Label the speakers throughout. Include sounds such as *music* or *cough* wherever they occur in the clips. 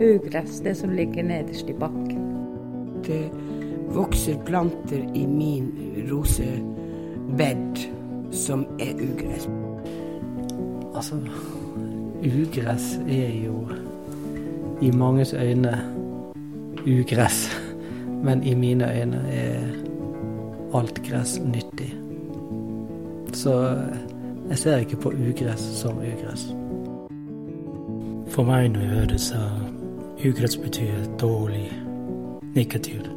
Speaker 1: Ugress, det som ligger nederst i bakken.
Speaker 2: Det vokser planter i min rosebed som er ugress.
Speaker 3: Altså, ugress er jo i manges øyne ugress. Men i mine øyne er alt gress nyttig. Så jeg ser ikke på ugress som ugress.
Speaker 4: For meg, når jeg hører det, så ugress betyr dårlig, negativt.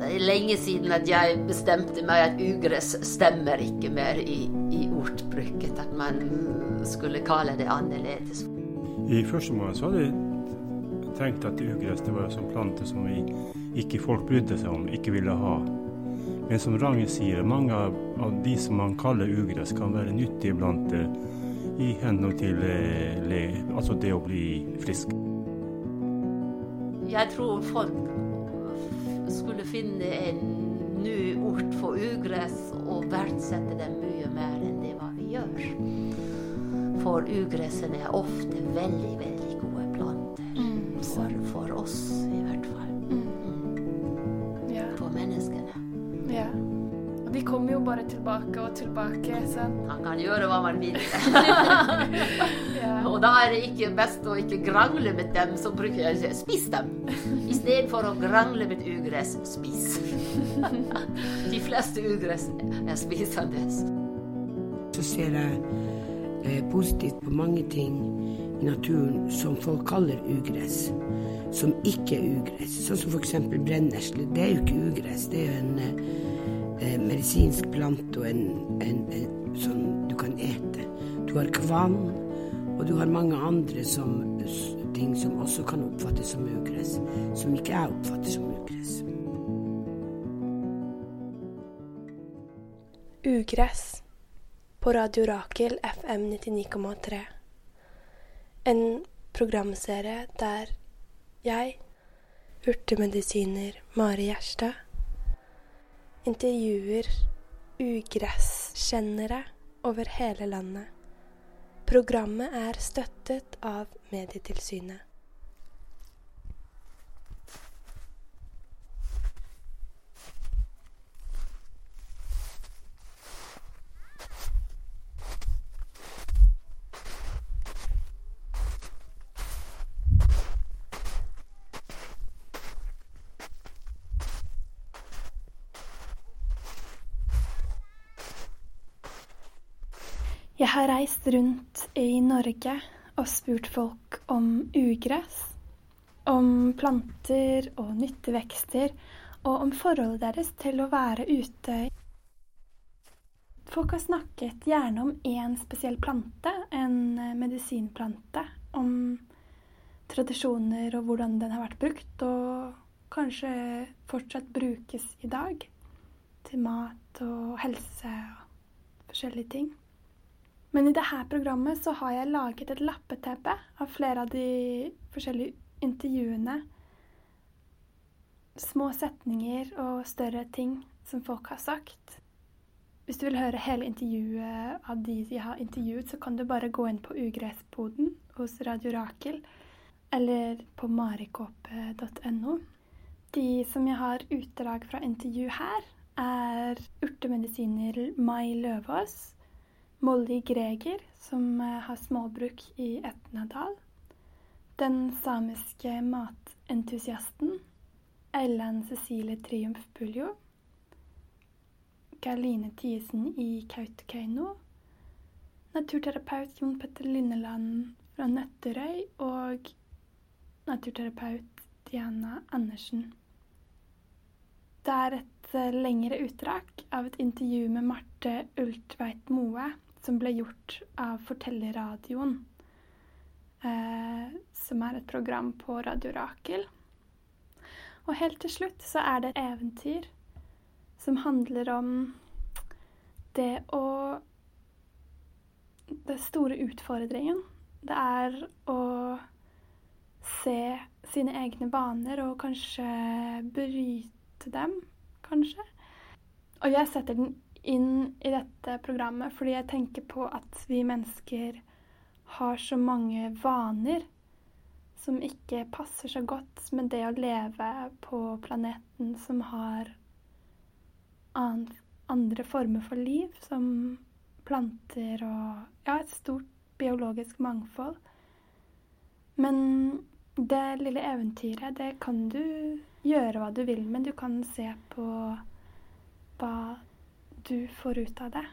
Speaker 5: Det er lenge siden at jeg bestemte meg at ugress stemmer ikke mer i, i ordbruket. At man skulle kalle det annerledes.
Speaker 6: I første måned så hadde jeg tenkt at ugress det var en sånn plante som vi, ikke folk brydde seg om, ikke ville ha. Men som Range sier, mange av, de som man kaller ugress, kan være nyttige blant i henhold til eh, altså det å bli frisk.
Speaker 5: Jeg tror folk skulle finne en ny ort for ugress og verdsette dem mye mer enn det hva vi gjør. For ugressene er ofte veldig, veldig
Speaker 7: bare tilbake og tilbake. Sånn.
Speaker 5: Han kan gjøre hva man vil. *laughs* ja. Og da er det ikke best å ikke grangle med dem, så bruker jeg spis dem. I stedet for å grangle med ugress, spis. De fleste ugress er spisende.
Speaker 2: Så ser jeg eh, positivt på mange ting i naturen som folk kaller ugress, som ikke er ugress. Sånn som f.eks. brennesle. Det er jo ikke ugress, det er jo en eh, medisinsk plante og en, en, en, sånn du kan ete. Du har kvann, og du har mange andre som, ting som også kan oppfattes som ugress, som ikke jeg oppfatter som ugress.
Speaker 8: Ugress på Radio Rakel FM 99,3. En programserie der jeg, urtemedisiner Mari Gjerstad, intervjuer ugresskjennere over hele landet. Programmet er støttet av Medietilsynet. Jeg har reist rundt i Norge og spurt folk om ugress, om planter og nyttevekster, og om forholdet deres til å være ute. Folk har snakket gjerne om én spesiell plante, en medisinplante, om tradisjoner og hvordan den har vært brukt, og kanskje fortsatt brukes i dag til mat og helse og forskjellige ting. Men i dette programmet så har jeg laget et lappeteppe av flere av de forskjellige intervjuene. Små setninger og større ting som folk har sagt. Hvis du vil høre hele intervjuet av de jeg har intervjuet, så kan du bare gå inn på Ugressboden hos Radio Rakel eller på marikåpe.no. De som jeg har utdrag fra intervju her, er urtemedisiner Mai Løvaas Molly Greger, som eh, har småbruk i Etnadal. Den samiske matentusiasten Ellen Cecilie Triumf Puljo. Galine Thiesen i Kautokeino. Naturterapeut Jon Petter Lindeland fra Nøtterøy og naturterapeut Diana Andersen. Det er et eh, lengre utdrag av et intervju med Marte Ultveit Moe som ble gjort av Fortellerradioen, eh, som er et program på Radio Rakel. Og helt til slutt så er det et eventyr som handler om det å Den store utfordringen. Det er å se sine egne vaner og kanskje bryte dem, kanskje. Og jeg setter den inn i dette programmet fordi jeg tenker på at vi mennesker har så mange vaner som ikke passer så godt med det å leve på planeten som har andre former for liv, som planter og ja, et stort biologisk mangfold. Men det lille eventyret, det kan du gjøre hva du vil med. Du kan se på hva du får ut av det.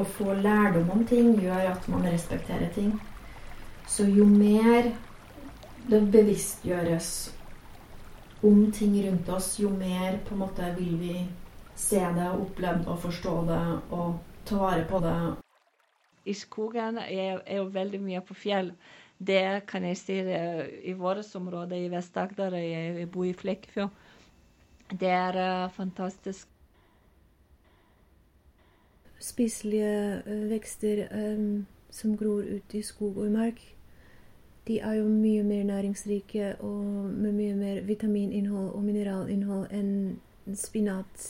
Speaker 9: Å få lærdom om ting gjør at man respekterer ting. Så jo mer det bevisstgjøres om ting rundt oss, jo mer på en måte vil vi se det, oppleve det og forstå det og ta vare på det.
Speaker 10: I skogen er jeg jo veldig mye på fjell. Det kan jeg si i vårt område i Vest-Agder. Jeg bor i Flekkefjord. Det er uh, fantastisk.
Speaker 11: Spiselige uh, vekster um, som gror ute i skog og i mark, de er jo mye mer næringsrike og med mye mer vitamininnhold og mineralinnhold enn spinat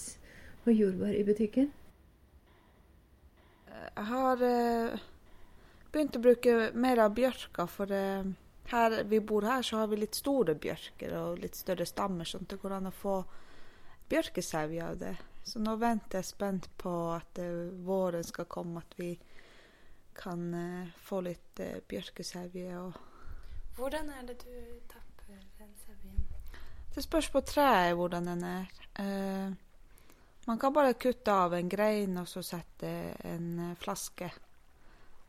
Speaker 11: og jordbær i butikken.
Speaker 12: Jeg har uh, begynt å bruke mer av bjørka, for uh, her vi bor her, så har vi litt store bjørker og litt større stammer, sånn at det går an å få bjørkesau av det. Så nå venter jeg spent på at uh, våren skal komme, at vi kan få litt bjørkesevje. og
Speaker 8: hvordan er det du tapper den sevjen?
Speaker 12: Det spørs på treet hvordan den er. Uh, man kan bare kutte av en grein og så sette en flaske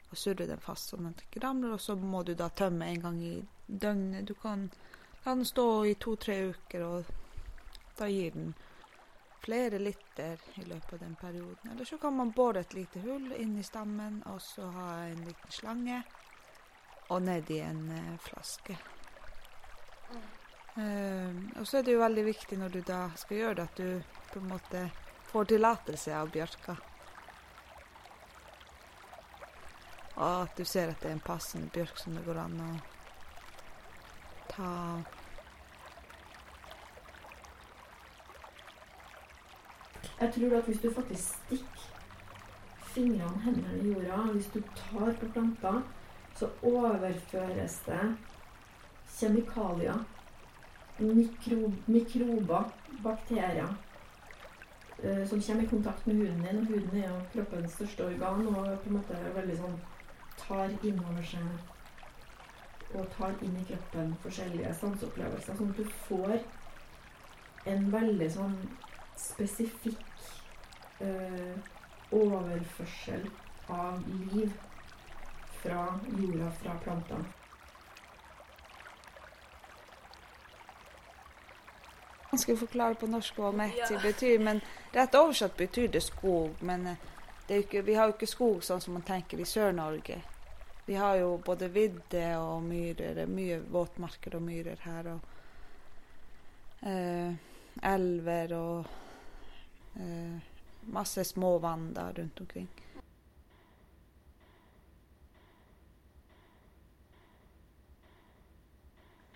Speaker 12: og surre den fast sånn at den ikke ramler. Og så må du da tømme en gang i døgnet. Du kan la den stå i to-tre uker, og da gir den flere liter i løpet av den perioden. Eller så kan man bore et lite hull inn i stammen og så ha en liten slange og nedi en eh, flaske. Mm. Uh, og så er det jo veldig viktig når du da skal gjøre det, at du på en måte får tillatelse av bjørka. Og at du ser at det er en passende bjørk som det går an å ta
Speaker 9: Jeg tror at hvis du faktisk stikker fingrene, hendene i jorda, hvis du tar på planta så overføres det kjemikalier, mikro, mikrober, bakterier, uh, som kommer i kontakt med huden din. Og huden er jo kroppens største organ og på en måte veldig sånn tar innover seg og tar inn i kroppen forskjellige sanseopplevelser, sånn at du får en veldig sånn spesifikk eh, overførsel av liv fra jorda, fra plantene.
Speaker 12: Vanskelig å forklare på norsk hva metti ja. betyr, men rett oversatt betyr det skog. Men eh, ikke, vi har jo ikke skog sånn som man tenker i Sør-Norge. Vi har jo både vidde og myrer, mye våtmarker og myrer her. Og eh, elver og masse små vann da rundt omkring.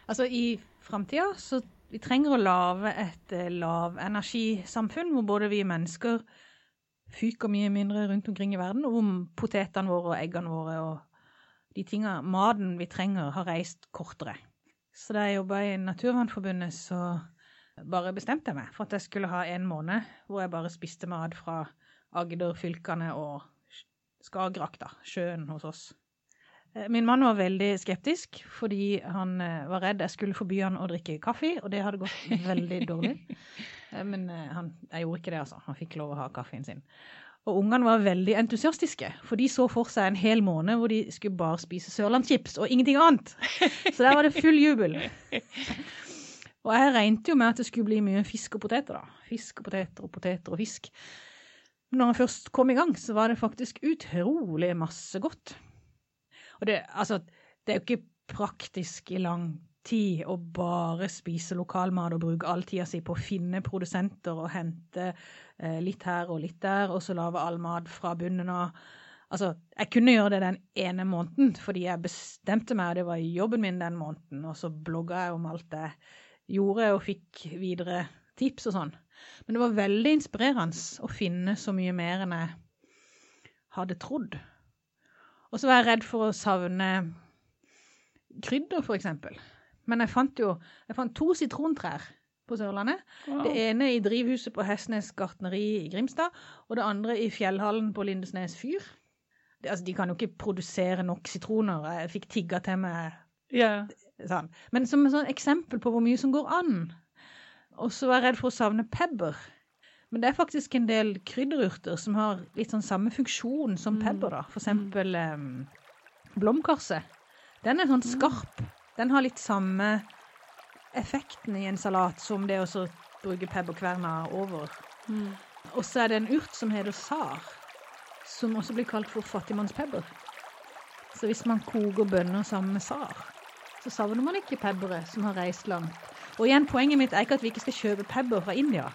Speaker 1: Altså i framtida så vi trenger å lage et eh, lavenergisamfunn hvor både vi mennesker fyker mye mindre rundt omkring i verden, og hvor potetene våre og eggene våre og de tinga, maten vi trenger, har reist kortere. Så da jeg jobba i Naturvernforbundet, så bare bestemte jeg meg for at jeg skulle ha en måned hvor jeg bare spiste mat fra Agder-fylkene og Skagerrak, da, sjøen hos oss. Eh, min mann var veldig skeptisk fordi han eh, var redd jeg skulle forby han å drikke kaffe, og det hadde gått *laughs* veldig dårlig. Eh, men han, jeg gjorde ikke det, altså. Han fikk lov å ha kaffen sin. Og ungene var veldig entusiastiske, for de så for seg en hel måned hvor de skulle bare spise sørlandschips og ingenting annet. *laughs* Så der var det full jubel. Og jeg regnet jo med at det skulle bli mye fisk og poteter, da. Fisk og poteter og poteter og fisk. når jeg først kom i gang, så var det faktisk utrolig masse godt. Og det, altså, det er jo ikke praktisk i lang tid å bare spise lokalmat og bruke all tida si på å finne produsenter og hente eh, litt her og litt der, og så lage all mat fra bunnen av. Altså, jeg kunne gjøre det den ene måneden fordi jeg bestemte meg, og det var jobben min den måneden, og så blogga jeg om alt jeg gjorde og fikk videre tips og sånn. Men det var veldig inspirerende å finne så mye mer enn jeg hadde trodd. Og så var jeg redd for å savne krydder, eksempel. Men jeg fant jo jeg fant to sitrontrær på Sørlandet.
Speaker 13: Wow.
Speaker 1: Det ene i drivhuset på Hestnes gartneri i Grimstad, og det andre i fjellhallen på Lindesnes fyr. Det, altså, de kan jo ikke produsere nok sitroner. Jeg fikk tigga til meg sånn. Men som et eksempel på hvor mye som går an. Og så var jeg redd for å savne pepper. Men det er faktisk en del krydderurter som har litt sånn samme funksjon som pepper. da. For eksempel um, blomkarse. Den er sånn skarp. Den har litt samme effekten i en salat som det å bruke pepperkverna over. Og så er det en urt som heter sar, som også blir kalt for fattigmannspepper. Så hvis man koker bønner sammen med sar, så savner man ikke pebbere som har reist langt. Og igjen, poenget mitt er ikke at vi ikke skal kjøpe pebber fra India,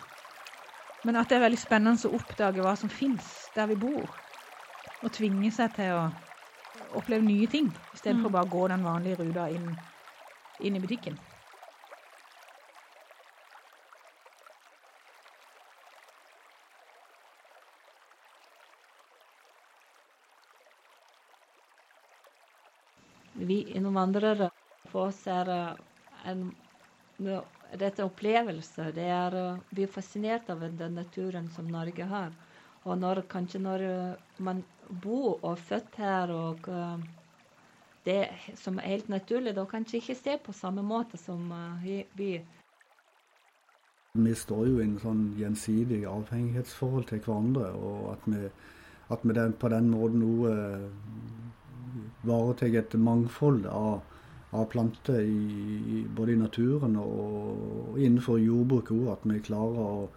Speaker 1: men at det er veldig spennende å oppdage hva som fins der vi bor, og tvinge seg til å oppleve nye ting, istedenfor
Speaker 13: Mm.
Speaker 1: bare å gå den vanlige ruta inn, inn i butikken.
Speaker 10: Vi innvandrere, for oss er en dette opplevelser. Det er, eh, vi er fascinert av den naturen som Norge har. Og når, kanskje når eh, man bor og er født her, og eh, det som er helt naturlig, da kanskje ikke se på samme måte som eh, vi.
Speaker 14: Vi står jo i en sånn gjensidig avhengighetsforhold til hverandre, og at vi, at vi den, på den måten nå eh, varetar et mangfold av, av planter både i naturen og, innenfor jordbruket òg. At vi klarer å,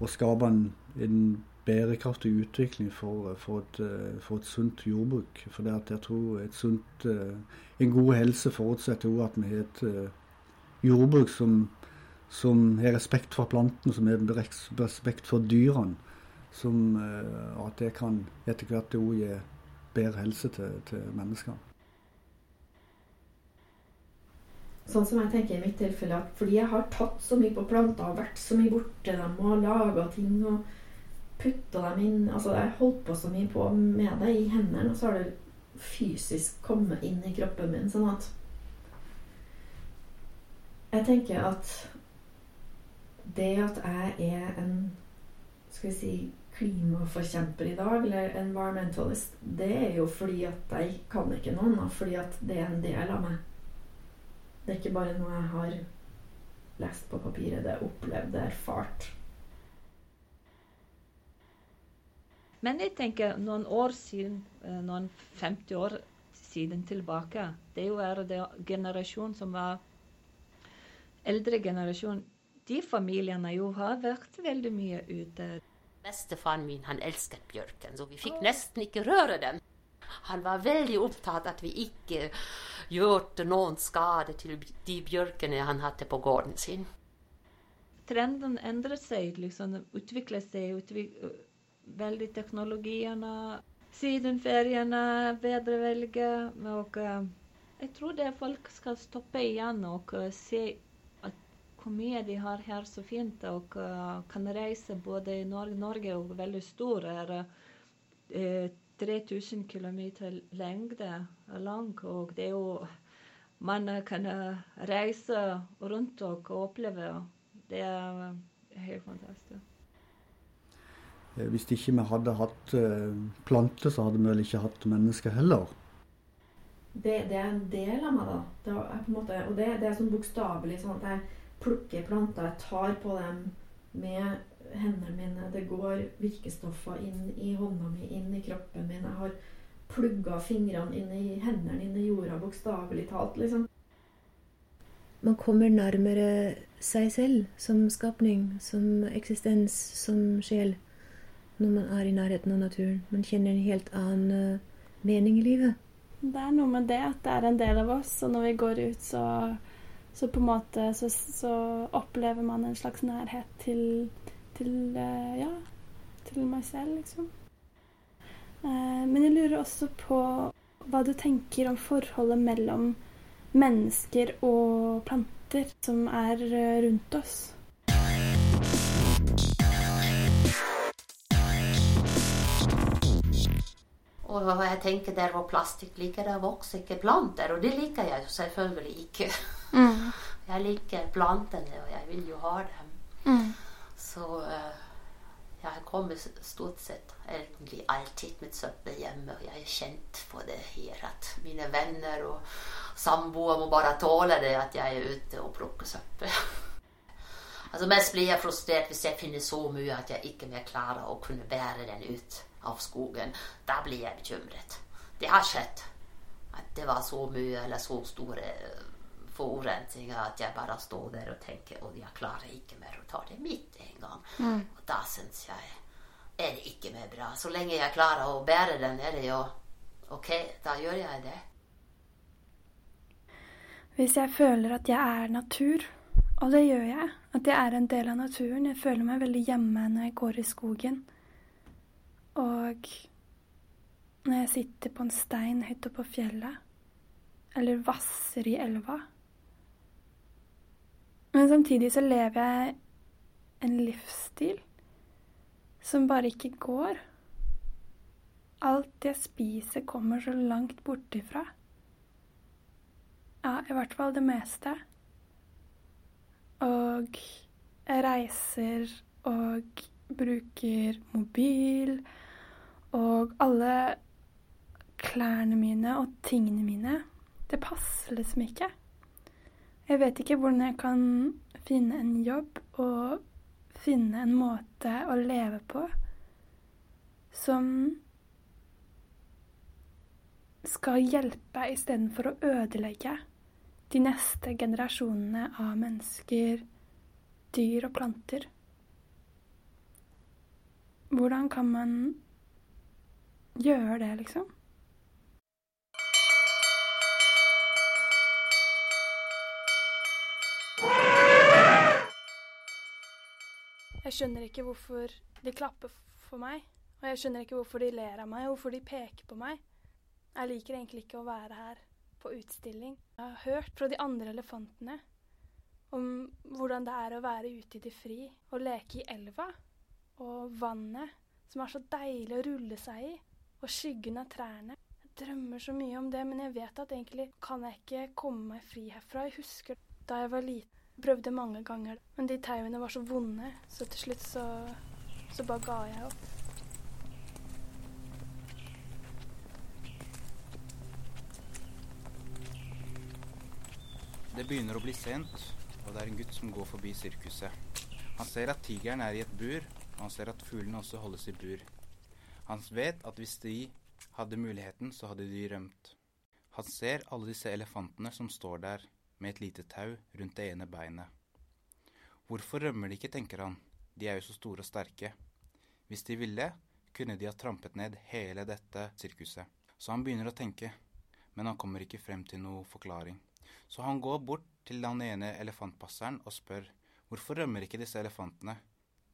Speaker 14: å skape en, en bærekraftig utvikling for, for, et, eh, for et sunt jordbruk. For jeg tror sunt, eh, en god helse forutsetter òg at vi har et eh, jordbruk som som har respekt for plantene, som har respekt for dyrene. Som, at det kan etter hvert òg gi bedre helse til, til mennesker.
Speaker 9: Sånn som jeg tenker i mitt tilfelle, at fordi jeg har tatt så mye på planter og vært så mye borte dem og laga ting og putta dem inn Altså, jeg holdt på så mye på med det i hendene, og så har det fysisk kommet inn i kroppen min. Sånn at Jeg tenker at det at jeg er en skal vi si, klimaforkjemper i dag, eller environmentalist, det er jo fordi at jeg kan ikke noe annet. Fordi at det er en del av meg. Det er ikke bare noe jeg har lest på papiret. Det er opplevd, det er erfart.
Speaker 10: Men jeg tenker noen år siden, eh, noen 50 år siden tilbake, det er jo er det generasjon som var eldre generasjon, de familiene jo har vært veldig mye ute.
Speaker 5: Bestefaren min han elsket bjørken, så vi fikk nesten ikke røre den. Han var veldig opptatt at vi ikke gjorde noen skade til de bjørkene han hadde på gården sin.
Speaker 10: Trenden endrer seg, liksom utvikler seg. Utvik veldig teknologiene, sydenferiene, vedrevelget. Og eh, jeg tror det folk skal stoppe igjen og eh, se hvor mye de har her så fint, og kan reise både i Norge, Norge jo veldig stor. er 3000 km lengde lang, og det er jo Man kan eh, reise rundt og oppleve. Det er eh, helt fantastisk.
Speaker 14: Eh, Hvis ikke vi hadde hatt planter, så hadde vi vel ikke hatt mennesker heller.
Speaker 9: Det, det er en del av meg, da. Det er på en måte, og det, det er sånn bokstavelig sånn at jeg plukker planter, jeg tar på dem med hendene mine. Det går virkestoffer inn i hånda mi, inn i kroppen min. Jeg har plugga fingrene inn i hendene, inn i jorda, bokstavelig talt, liksom.
Speaker 11: Man kommer nærmere seg selv som skapning, som eksistens, som sjel. når man er i nærheten av naturen. Man kjenner en helt annen uh, mening i livet.
Speaker 8: Det er noe med det at det er en del av oss, og når vi går ut, så, så på en måte så, så, opplever man en slags nærhet til, til uh, ja, til meg selv, liksom. Uh, men jeg lurer også på hva du tenker om forholdet mellom mennesker og planter som er rundt oss.
Speaker 5: Og jeg tenker der hvor plastikk ligger, der vokser ikke planter. Og det liker jeg jo selvfølgelig ikke. Mm. Jeg liker plantene, og jeg vil jo ha dem. Mm. Så uh, jeg kommer stort sett egentlig alltid med søppel hjemme. Og jeg er kjent for det her at mine venner og samboere må bare tåle det at jeg er ute og plukker søppel. *laughs* altså Mest blir jeg frustrert hvis jeg finner så mye at jeg ikke mer klarer å kunne bære den ut av skogen. Da blir jeg bekymret. Det har skjedd. At det var så mye eller så store forurensninger at jeg bare står der og tenker at jeg klarer ikke mer å ta det midt en gang. Mm. Og da syns jeg er det ikke mer bra. Så lenge jeg klarer å bære den, er det jo ok. Da gjør jeg det.
Speaker 8: Hvis jeg føler at jeg er natur, og det gjør jeg, at jeg er en del av naturen Jeg føler meg veldig hjemme når jeg går i skogen. Og når jeg sitter på en stein høyt oppe på fjellet, eller vasser i elva Men samtidig så lever jeg en livsstil som bare ikke går. Alt jeg spiser, kommer så langt bortifra. Ja, i hvert fall det meste. Og jeg reiser og bruker mobil og alle klærne mine og tingene mine, det passer liksom ikke. Jeg vet ikke hvordan jeg kan finne en jobb og finne en måte å leve på som skal hjelpe istedenfor å ødelegge de neste generasjonene av mennesker, dyr og planter. Hvordan kan man gjøre det, liksom. Jeg skjønner ikke hvorfor de klapper for meg. Og jeg skjønner ikke hvorfor de ler av meg, og hvorfor de peker på meg. Jeg liker egentlig ikke å være her på utstilling. Jeg har hørt fra de andre elefantene om hvordan det er å være ute i det fri og leke i elva og vannet, som er så deilig å rulle seg i og skyggen av trærne. Jeg drømmer så mye om det, men jeg vet at egentlig kan jeg ikke komme meg fri herfra. Jeg husker da jeg var liten. Prøvde mange ganger, men de tauene var så vonde, så til slutt så, så bare ga jeg opp.
Speaker 13: Det begynner å bli sent, og det er en gutt som går forbi sirkuset. Han ser at tigeren er i et bur, og han ser at fuglene også holdes i bur. Han vet at hvis de hadde muligheten, så hadde de rømt. Han ser alle disse elefantene som står der med et lite tau rundt det ene beinet. Hvorfor rømmer de ikke, tenker han, de er jo så store og sterke. Hvis de ville, kunne de ha trampet ned hele dette sirkuset. Så han begynner å tenke, men han kommer ikke frem til noe forklaring. Så han går bort til den ene elefantpasseren og spør hvorfor rømmer ikke disse elefantene?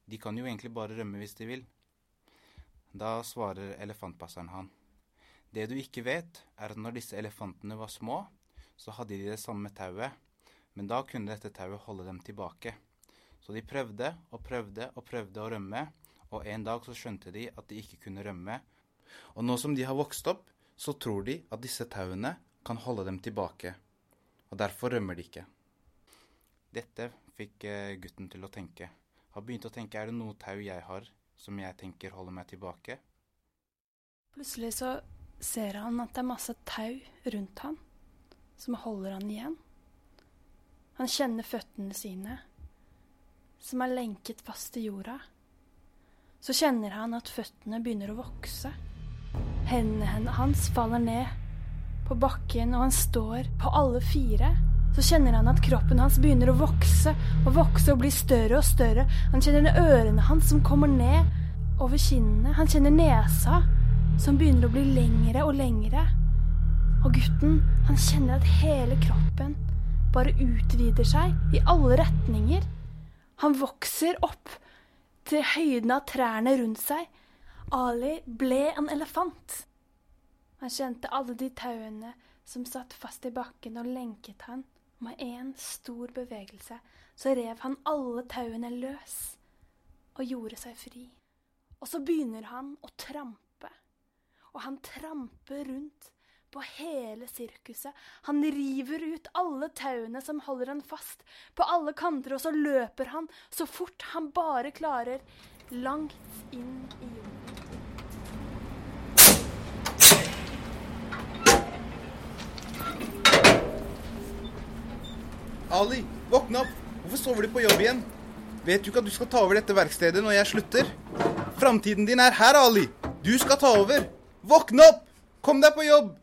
Speaker 13: De kan jo egentlig bare rømme hvis de vil. Da svarer elefantpasseren han. Det du ikke vet, er at når disse elefantene var små, så hadde de det samme tauet, men da kunne dette tauet holde dem tilbake. Så de prøvde og prøvde og prøvde å rømme, og en dag så skjønte de at de ikke kunne rømme. Og nå som de har vokst opp, så tror de at disse tauene kan holde dem tilbake. Og derfor rømmer de ikke. Dette fikk eh, gutten til å tenke. Han begynte å tenke er det noe tau jeg har som jeg tenker holder meg tilbake.
Speaker 8: Plutselig så ser han at det er masse tau rundt han som holder han igjen. Han kjenner føttene sine, som er lenket fast i jorda. Så kjenner han at føttene begynner å vokse. Hendene hans faller ned på bakken, og han står på alle fire. Så kjenner han at kroppen hans begynner å vokse og vokse og bli større og større. Han kjenner ørene hans som kommer ned. over kinnene. Han kjenner nesa, som begynner å bli lengre og lengre. Og gutten, han kjenner at hele kroppen bare utvider seg i alle retninger. Han vokser opp til høyden av trærne rundt seg. Ali ble en elefant. Han kjente alle de tauene som satt fast i bakken og lenket han. Med én stor bevegelse så rev han alle tauene løs og gjorde seg fri. Og så begynner han å trampe. Og han tramper rundt på hele sirkuset. Han river ut alle tauene som holder han fast, på alle kanter, og så løper han så fort han bare klarer, langt inn i jorden.
Speaker 13: Ali, våkne opp! Hvorfor sover du på jobb igjen? Vet du ikke at du skal ta over dette verkstedet når jeg slutter? Framtiden din er her, Ali! Du skal ta over! Våkne opp! Kom deg på jobb!